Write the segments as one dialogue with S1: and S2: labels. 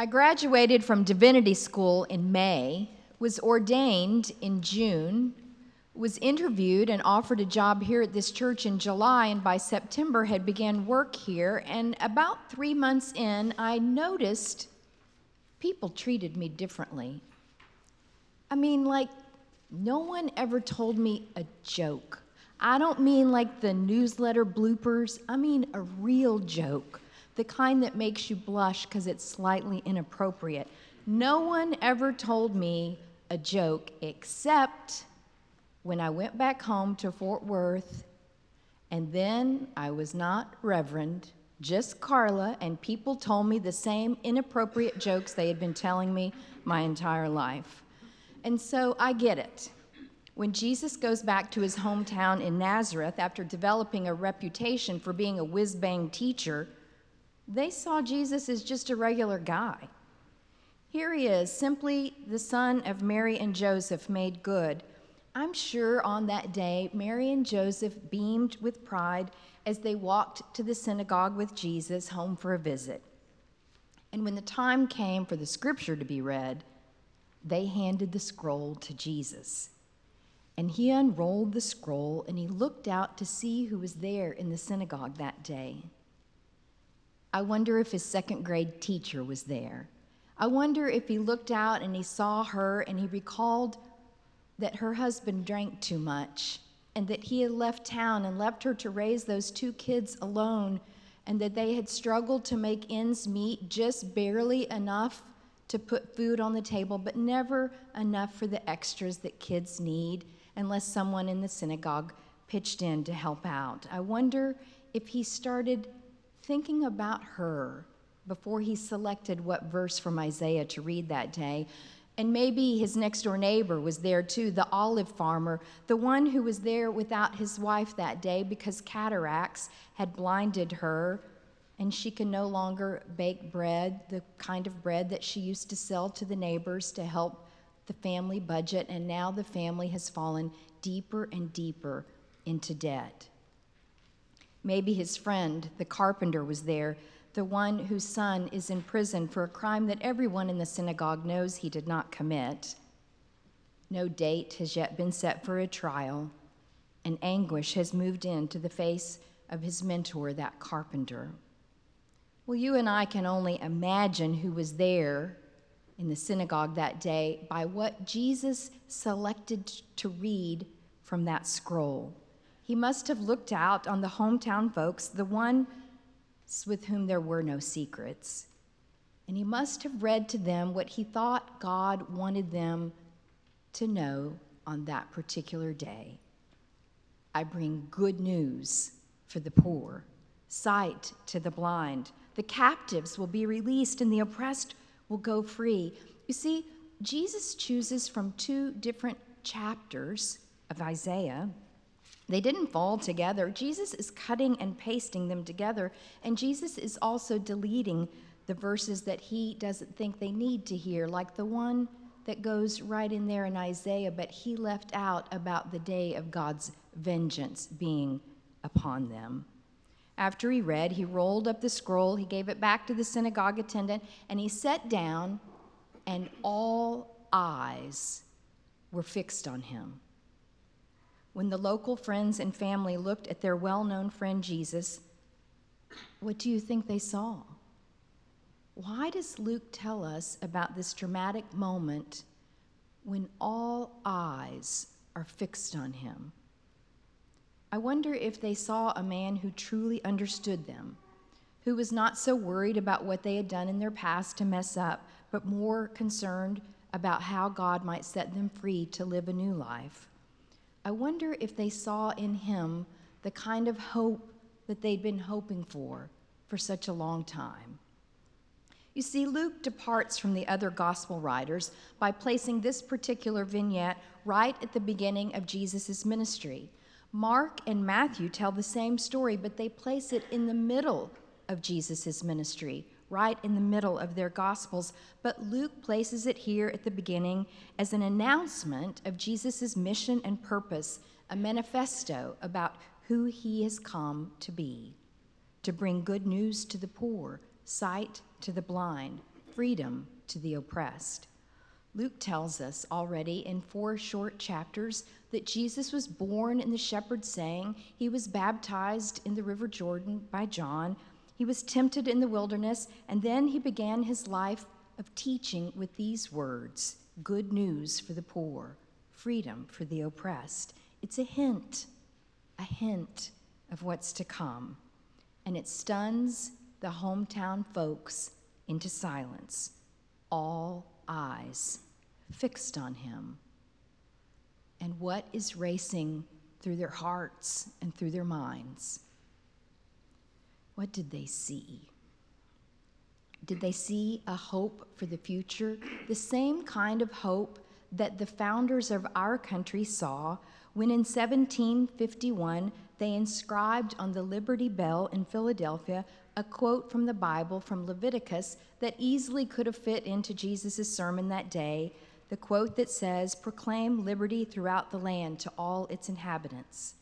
S1: I graduated from divinity school in May, was ordained in June, was interviewed and offered a job here at this church in July, and by September had began work here. And about three months in, I noticed people treated me differently. I mean, like, no one ever told me a joke. I don't mean like the newsletter bloopers, I mean a real joke, the kind that makes you blush because it's slightly inappropriate. No one ever told me a joke except when I went back home to Fort Worth, and then I was not Reverend, just Carla, and people told me the same inappropriate jokes they had been telling me my entire life. And so I get it. When Jesus goes back to his hometown in Nazareth after developing a reputation for being a whiz bang teacher, they saw Jesus as just a regular guy. Here he is, simply the son of Mary and Joseph made good. I'm sure on that day, Mary and Joseph beamed with pride as they walked to the synagogue with Jesus home for a visit. And when the time came for the scripture to be read, they handed the scroll to Jesus. And he unrolled the scroll and he looked out to see who was there in the synagogue that day. I wonder if his second grade teacher was there. I wonder if he looked out and he saw her and he recalled that her husband drank too much and that he had left town and left her to raise those two kids alone and that they had struggled to make ends meet just barely enough to put food on the table, but never enough for the extras that kids need unless someone in the synagogue pitched in to help out. I wonder if he started thinking about her before he selected what verse from Isaiah to read that day. And maybe his next door neighbor was there too, the olive farmer, the one who was there without his wife that day because cataracts had blinded her and she can no longer bake bread, the kind of bread that she used to sell to the neighbors to help the family budget, and now the family has fallen deeper and deeper into debt. Maybe his friend, the carpenter, was there, the one whose son is in prison for a crime that everyone in the synagogue knows he did not commit. No date has yet been set for a trial, and anguish has moved into the face of his mentor, that carpenter. Well, you and I can only imagine who was there in the synagogue that day by what Jesus selected to read from that scroll. He must have looked out on the hometown folks, the ones with whom there were no secrets. And he must have read to them what he thought God wanted them to know on that particular day. I bring good news for the poor, sight to the blind. The captives will be released, and the oppressed will go free. You see, Jesus chooses from two different chapters of Isaiah. They didn't fall together. Jesus is cutting and pasting them together, and Jesus is also deleting the verses that he doesn't think they need to hear, like the one that goes right in there in Isaiah, but he left out about the day of God's vengeance being upon them. After he read, he rolled up the scroll, he gave it back to the synagogue attendant, and he sat down, and all eyes were fixed on him. When the local friends and family looked at their well known friend Jesus, what do you think they saw? Why does Luke tell us about this dramatic moment when all eyes are fixed on him? I wonder if they saw a man who truly understood them, who was not so worried about what they had done in their past to mess up, but more concerned about how God might set them free to live a new life. I wonder if they saw in him the kind of hope that they'd been hoping for for such a long time. You see, Luke departs from the other gospel writers by placing this particular vignette right at the beginning of Jesus' ministry. Mark and Matthew tell the same story, but they place it in the middle of Jesus' ministry, right in the middle of their Gospels. But Luke places it here at the beginning as an announcement of Jesus' mission and purpose, a manifesto about who he has come to be to bring good news to the poor, sight to the blind, freedom to the oppressed. Luke tells us already in four short chapters that Jesus was born in the shepherd's saying, he was baptized in the river Jordan by John, he was tempted in the wilderness, and then he began his life of teaching with these words good news for the poor, freedom for the oppressed. It's a hint, a hint of what's to come, and it stuns the hometown folks into silence. All eyes fixed on him. And what is racing through their hearts and through their minds? What did they see? Did they see a hope for the future? The same kind of hope that the founders of our country saw when in 1751 they inscribed on the Liberty Bell in Philadelphia a quote from the Bible from Leviticus that easily could have fit into Jesus' sermon that day. The quote that says, Proclaim liberty throughout the land to all its inhabitants.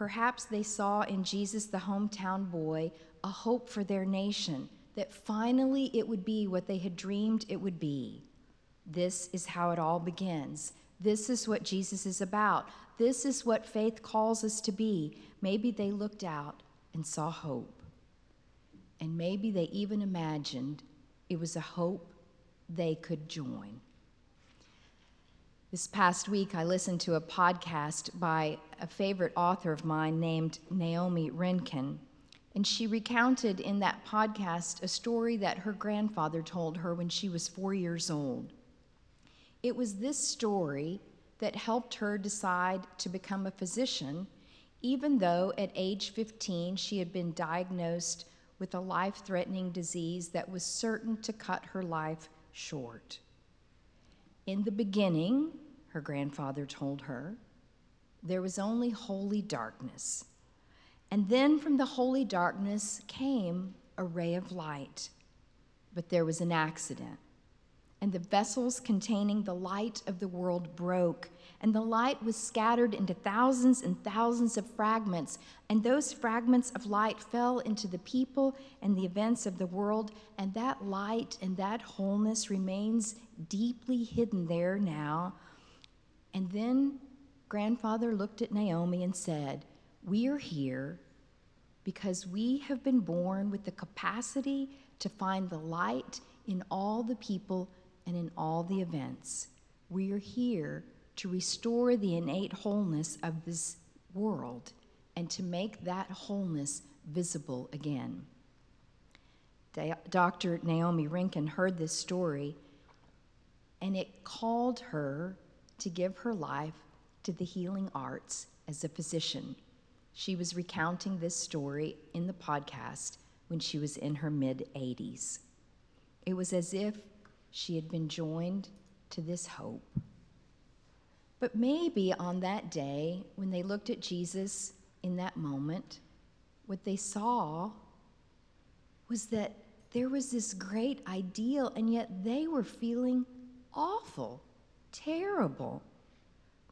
S1: Perhaps they saw in Jesus, the hometown boy, a hope for their nation, that finally it would be what they had dreamed it would be. This is how it all begins. This is what Jesus is about. This is what faith calls us to be. Maybe they looked out and saw hope. And maybe they even imagined it was a hope they could join. This past week, I listened to a podcast by a favorite author of mine named Naomi Remen. And she recounted in that podcast a story that her grandfather told her when she was four years old. It was this story that helped her decide to become a physician, even though at age 15 she had been diagnosed with a life threatening disease that was certain to cut her life short. In the beginning, her grandfather told her, there was only holy darkness. And then from the holy darkness came a ray of light. But there was an accident and the vessels containing the light of the world broke, and the light was scattered into thousands and thousands of fragments, and those fragments of light fell into the people and the events of the world, and that light and that wholeness remains deeply hidden there now. And then grandfather looked at Naomi and said, We are here because we have been born with the capacity to find the light in all the people and in all the events. We are here to restore the innate wholeness of this world and to make that wholeness visible again. Dr. Naomi Remen heard this story, and it called her to give her life to the healing arts as a physician. She was recounting this story in the podcast when she was in her mid 80s. It was as if she had been joined to this hope. But maybe on that day, when they looked at Jesus in that moment, what they saw was that there was this great ideal, and yet they were feeling awful, terrible.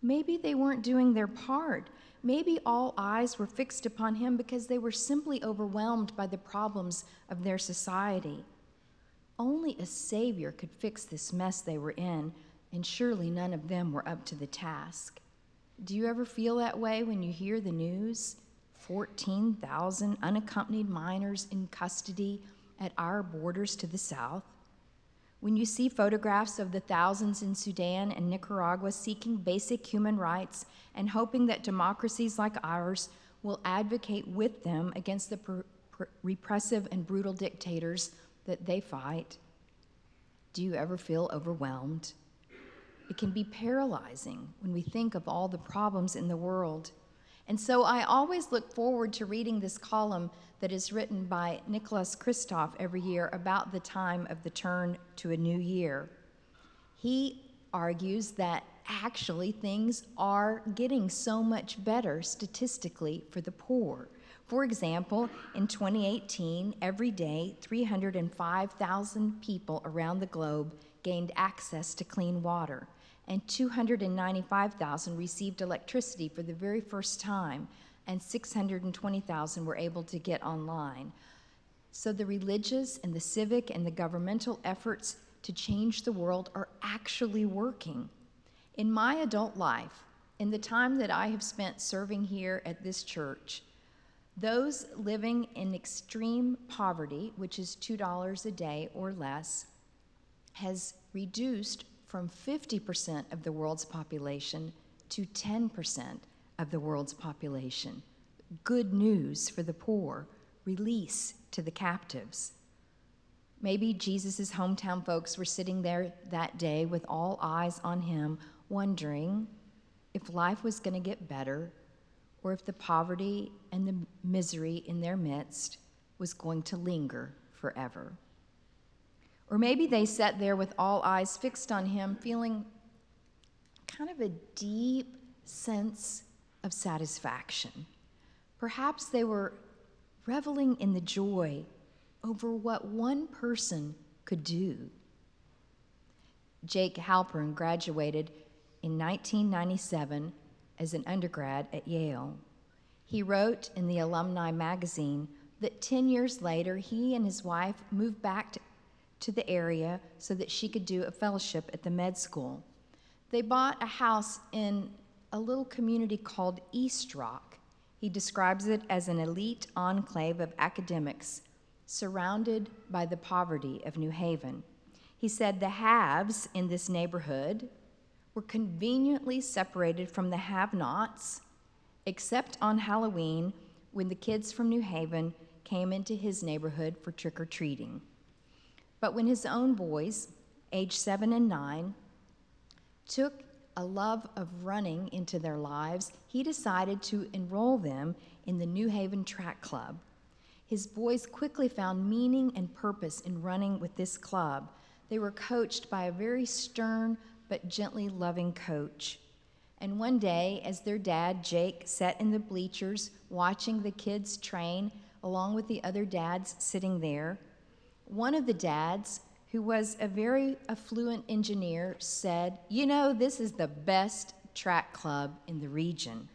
S1: Maybe they weren't doing their part. Maybe all eyes were fixed upon him because they were simply overwhelmed by the problems of their society. Only a Savior could fix this mess they were in, and surely none of them were up to the task. Do you ever feel that way when you hear the news? 14,000 unaccompanied minors in custody at our borders to the south. When you see photographs of the thousands in Sudan and Nicaragua seeking basic human rights and hoping that democracies like ours will advocate with them against the repressive and brutal dictators that they fight. Do you ever feel overwhelmed? It can be paralyzing when we think of all the problems in the world. And so I always look forward to reading this column that is written by Nicholas Kristof every year about the time of the turn to a new year. He argues that actually things are getting so much better statistically for the poor. For example, in 2018, every day, 305,000 people around the globe gained access to clean water, and 295,000 received electricity for the very first time, and 620,000 were able to get online. So the religious and the civic and the governmental efforts to change the world are actually working. In my adult life, in the time that I have spent serving here at this church, those living in extreme poverty, which is $2 a day or less, has reduced from 50% of the world's population to 10% of the world's population. Good news for the poor, release to the captives. Maybe Jesus' hometown folks were sitting there that day with all eyes on him, wondering if life was going to get better or if the poverty and the misery in their midst was going to linger forever. Or maybe they sat there with all eyes fixed on him, feeling kind of a deep sense of satisfaction. Perhaps they were reveling in the joy over what one person could do. Jake Halpern graduated in 1997 as an undergrad at Yale. He wrote in the Alumni magazine that 10 years later, he and his wife moved back to, to the area so that she could do a fellowship at the med school. They bought a house in a little community called East Rock. He describes it as an elite enclave of academics surrounded by the poverty of New Haven. He said the haves in this neighborhood were conveniently separated from the have nots, except on Halloween when the kids from New Haven came into his neighborhood for trick or treating. But when his own boys, age seven and nine, took a love of running into their lives, he decided to enroll them in the New Haven Track Club. His boys quickly found meaning and purpose in running with this club. They were coached by a very stern, but gently loving coach. And one day, as their dad, Jake, sat in the bleachers watching the kids train along with the other dads sitting there, one of the dads, who was a very affluent engineer, said, You know, this is the best track club in the region.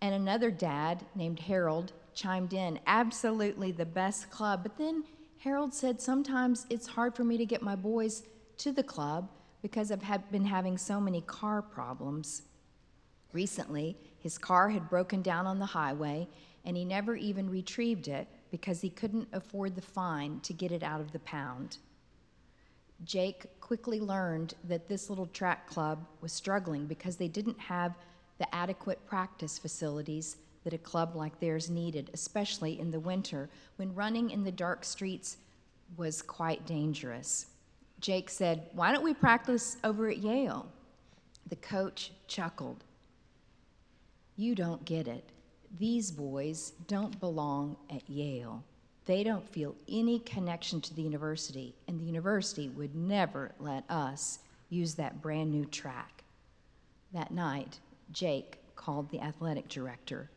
S1: And another dad, named Harold, chimed in, Absolutely the best club. But then Harold said, Sometimes it's hard for me to get my boys to the club because I've been having so many car problems. Recently, his car had broken down on the highway, and he never even retrieved it because he couldn't afford the fine to get it out of the pound. Jake quickly learned that this little track club was struggling because they didn't have the adequate practice facilities that a club like theirs needed, especially in the winter when running in the dark streets was quite dangerous. Jake said, Why don't we practice over at Yale? The coach chuckled. You don't get it. These boys don't belong at Yale. They don't feel any connection to the university, and the university would never let us use that brand new track. That night, Jake called the athletic director,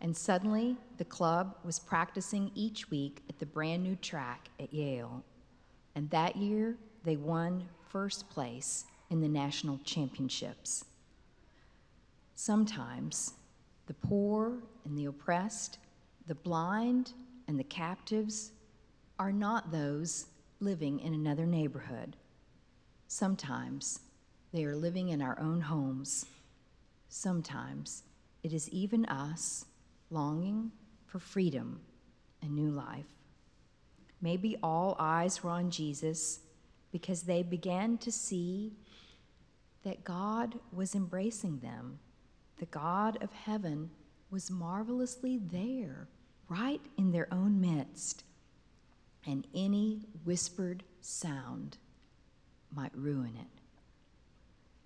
S1: and suddenly the club was practicing each week at the brand new track at Yale. And that year, they won first place in the national championships. Sometimes the poor and the oppressed, the blind and the captives are not those living in another neighborhood. Sometimes they are living in our own homes. Sometimes it is even us longing for freedom and new life. Maybe all eyes were on Jesus because they began to see that God was embracing them. The God of heaven was marvelously there, right in their own midst, and any whispered sound might ruin it.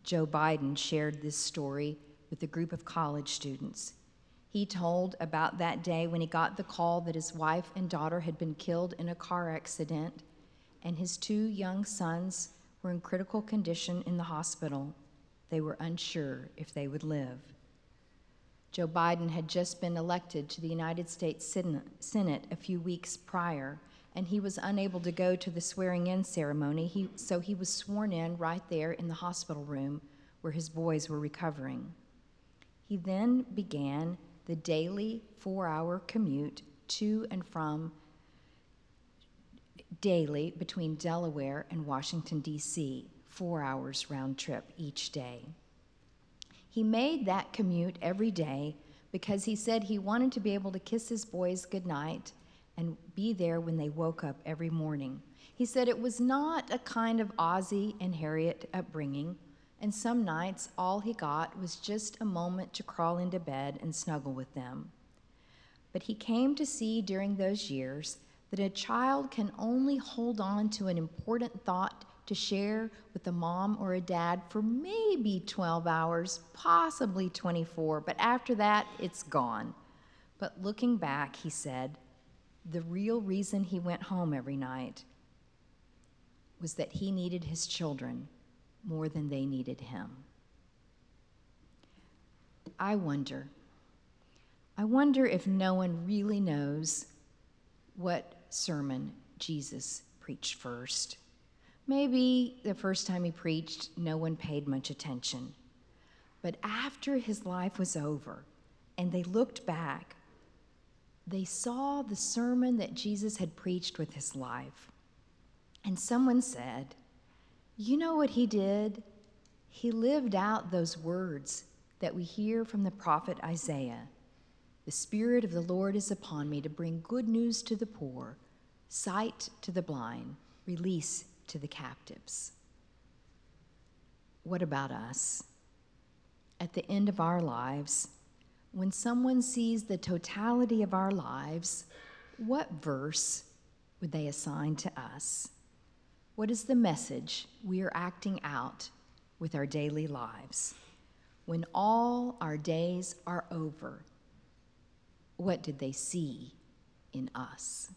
S1: Joe Biden shared this story with a group of college students. He told about that day when he got the call that his wife and daughter had been killed in a car accident and his two young sons were in critical condition in the hospital. They were unsure if they would live. Joe Biden had just been elected to the United States Senate a few weeks prior, and he was unable to go to the swearing in ceremony, he, so he was sworn in right there in the hospital room where his boys were recovering. He then began the daily four hour commute to and from daily between Delaware and Washington, D.C., four hours round trip each day. He made that commute every day because he said he wanted to be able to kiss his boys goodnight and be there when they woke up every morning. He said it was not a kind of Ozzie and Harriet upbringing, and some nights all he got was just a moment to crawl into bed and snuggle with them. But he came to see during those years that a child can only hold on to an important thought to share with a mom or a dad for maybe 12 hours, possibly 24, but after that, it's gone. But looking back, he said, the real reason he went home every night was that he needed his children more than they needed him. I wonder, I wonder if no one really knows what sermon Jesus preached first. Maybe the first time he preached, no one paid much attention. But after his life was over and they looked back, they saw the sermon that Jesus had preached with his life. And someone said, You know what he did? He lived out those words that we hear from the prophet Isaiah The Spirit of the Lord is upon me to bring good news to the poor, sight to the blind, release to the captives. What about us? At the end of our lives, when someone sees the totality of our lives, what verse would they assign to us? What is the message we are acting out with our daily lives? When all our days are over, what did they see in us?